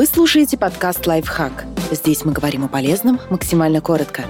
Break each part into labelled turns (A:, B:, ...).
A: Вы слушаете подкаст «Лайфхак». Здесь мы говорим о полезном максимально коротко.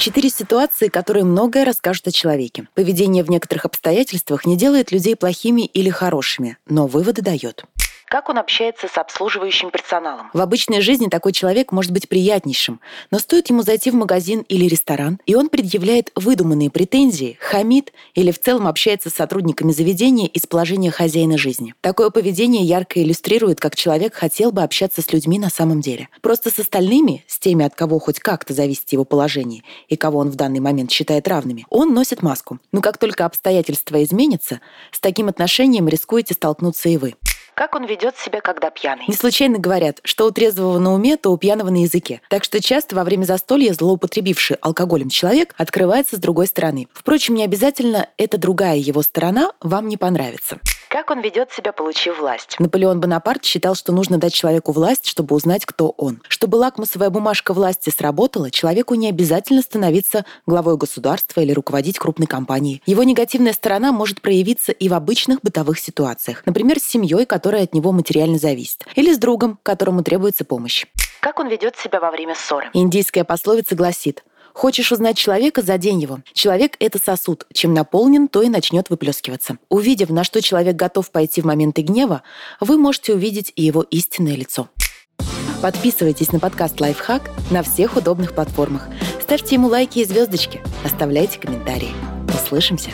A: Четыре ситуации, которые многое расскажут о человеке. Поведение в некоторых обстоятельствах не делает людей плохими или хорошими, но выводы дает. Как он общается с обслуживающим персоналом? В обычной жизни такой человек может быть приятнейшим, но стоит ему зайти в магазин или ресторан, и он предъявляет выдуманные претензии, хамит или в целом общается с сотрудниками заведения из положения хозяина жизни. Такое поведение ярко иллюстрирует, как человек хотел бы общаться с людьми на самом деле. Просто с остальными, с теми, от кого хоть как-то зависит его положение и кого он в данный момент считает равными, он носит маску. Но как только обстоятельства изменятся, с таким отношением рискуете столкнуться и вы. Как он ведет себя, когда пьяный? Не случайно говорят, что у трезвого на уме, то у пьяного на языке. Так что часто во время застолья злоупотребивший алкоголем человек открывается с другой стороны. Впрочем, не обязательно эта другая его сторона вам не понравится. Как он ведет себя, получив власть? Наполеон Бонапарт считал, что нужно дать человеку власть, чтобы узнать, кто он. Чтобы лакмусовая бумажка власти сработала, человеку не обязательно становиться главой государства или руководить крупной компанией. Его негативная сторона может проявиться и в обычных бытовых ситуациях. Например, с семьей, которая от него материально зависит. Или с другом, которому требуется помощь. Как он ведет себя во время ссоры? Индийская пословица гласит – Хочешь узнать человека, задень его. Человек — это сосуд. Чем наполнен, то и начнет выплескиваться. Увидев, на что человек готов пойти в моменты гнева, вы можете увидеть и его истинное лицо. Подписывайтесь на подкаст «Лайфхак» на всех удобных платформах. Ставьте ему лайки и звездочки. Оставляйте комментарии. Услышимся!